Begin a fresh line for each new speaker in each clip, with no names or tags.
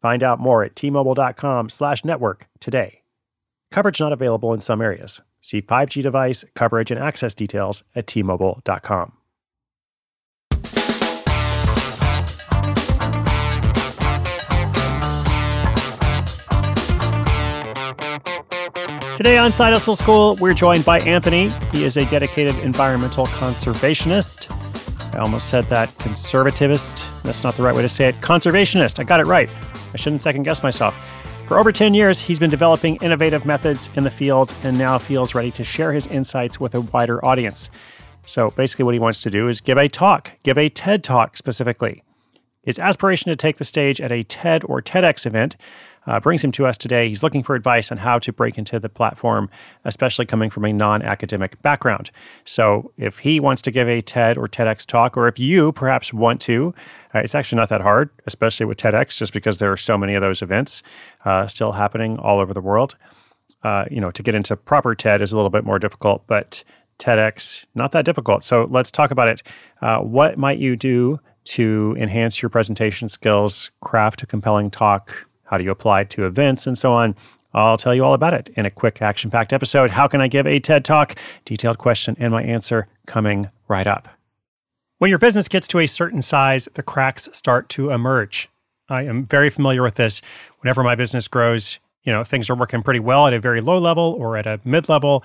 Find out more at tmobile.com slash network today. Coverage not available in some areas. See 5G device, coverage, and access details at tmobile.com. Today on Side Hustle School, we're joined by Anthony. He is a dedicated environmental conservationist. I almost said that conservativist. That's not the right way to say it. Conservationist. I got it right. I shouldn't second guess myself. For over 10 years, he's been developing innovative methods in the field and now feels ready to share his insights with a wider audience. So basically, what he wants to do is give a talk, give a TED talk specifically. His aspiration to take the stage at a TED or TEDx event uh, brings him to us today. He's looking for advice on how to break into the platform, especially coming from a non academic background. So, if he wants to give a TED or TEDx talk, or if you perhaps want to, uh, it's actually not that hard, especially with TEDx, just because there are so many of those events uh, still happening all over the world. Uh, you know, to get into proper TED is a little bit more difficult, but TEDx, not that difficult. So, let's talk about it. Uh, what might you do? To enhance your presentation skills, craft a compelling talk, how do you apply to events, and so on. I'll tell you all about it in a quick action packed episode. How can I give a TED talk? Detailed question and my answer coming right up. When your business gets to a certain size, the cracks start to emerge. I am very familiar with this. Whenever my business grows, you know, things are working pretty well at a very low level or at a mid level.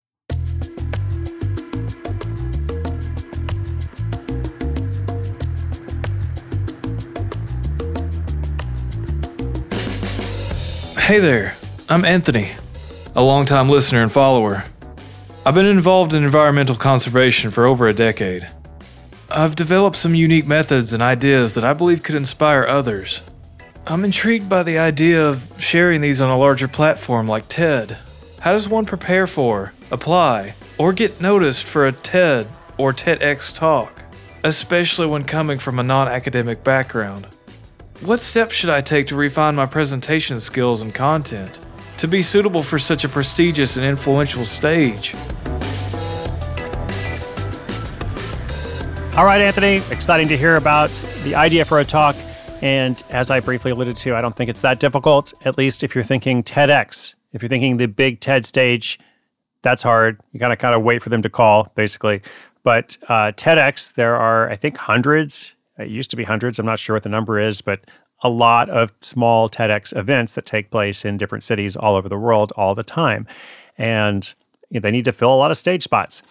Hey there, I'm Anthony, a longtime listener and follower. I've been involved in environmental conservation for over a decade. I've developed some unique methods and ideas that I believe could inspire others. I'm intrigued by the idea of sharing these on a larger platform like TED. How does one prepare for, apply, or get noticed for a TED or TEDx talk, especially when coming from a non academic background? What steps should I take to refine my presentation skills and content to be suitable for such a prestigious and influential stage?
All right, Anthony, exciting to hear about the idea for a talk. And as I briefly alluded to, I don't think it's that difficult, at least if you're thinking TEDx. If you're thinking the big TED stage, that's hard. You gotta kind of wait for them to call, basically. But uh, TEDx, there are, I think, hundreds it used to be hundreds. I'm not sure what the number is, but a lot of small TEDx events that take place in different cities all over the world all the time. And they need to fill a lot of stage spots.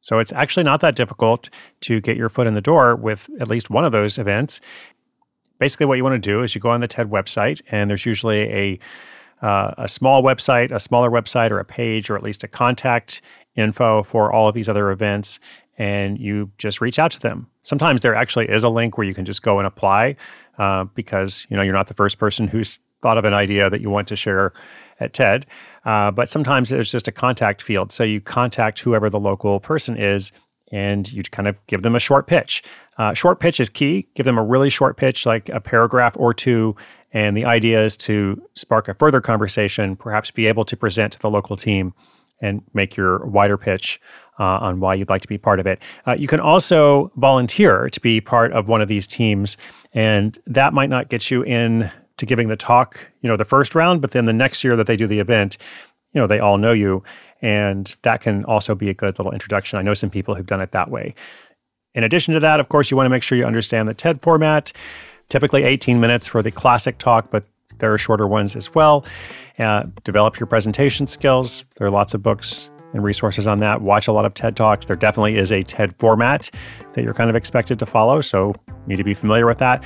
So it's actually not that difficult to get your foot in the door with at least one of those events. Basically, what you want to do is you go on the TED website, and there's usually a uh, a small website, a smaller website, or a page, or at least a contact info for all of these other events and you just reach out to them. Sometimes there actually is a link where you can just go and apply uh, because you know you're not the first person who's thought of an idea that you want to share at TED. Uh, but sometimes there's just a contact field, so you contact whoever the local person is, and you kind of give them a short pitch. Uh, short pitch is key. Give them a really short pitch, like a paragraph or two. And the idea is to spark a further conversation, perhaps be able to present to the local team and make your wider pitch uh, on why you'd like to be part of it. Uh, you can also volunteer to be part of one of these teams, and that might not get you in to giving the talk, you know, the first round, but then the next year that they do the event, you know, they all know you, and that can also be a good little introduction. I know some people who've done it that way. In addition to that, of course, you want to make sure you understand the TED format. Typically 18 minutes for the classic talk, but there are shorter ones as well. Uh, develop your presentation skills. There are lots of books and resources on that. Watch a lot of TED Talks. There definitely is a TED format that you're kind of expected to follow, so you need to be familiar with that.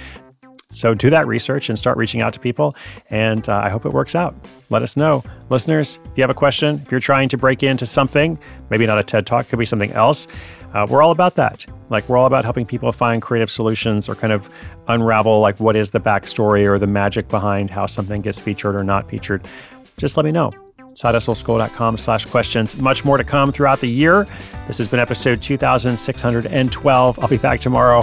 So do that research and start reaching out to people. And uh, I hope it works out. Let us know. Listeners, if you have a question, if you're trying to break into something, maybe not a TED Talk, could be something else, uh, we're all about that. Like, we're all about helping people find creative solutions or kind of unravel, like, what is the backstory or the magic behind how something gets featured or not featured. Just let me know sidehustleschool.com slash questions. Much more to come throughout the year. This has been episode 2612. I'll be back tomorrow.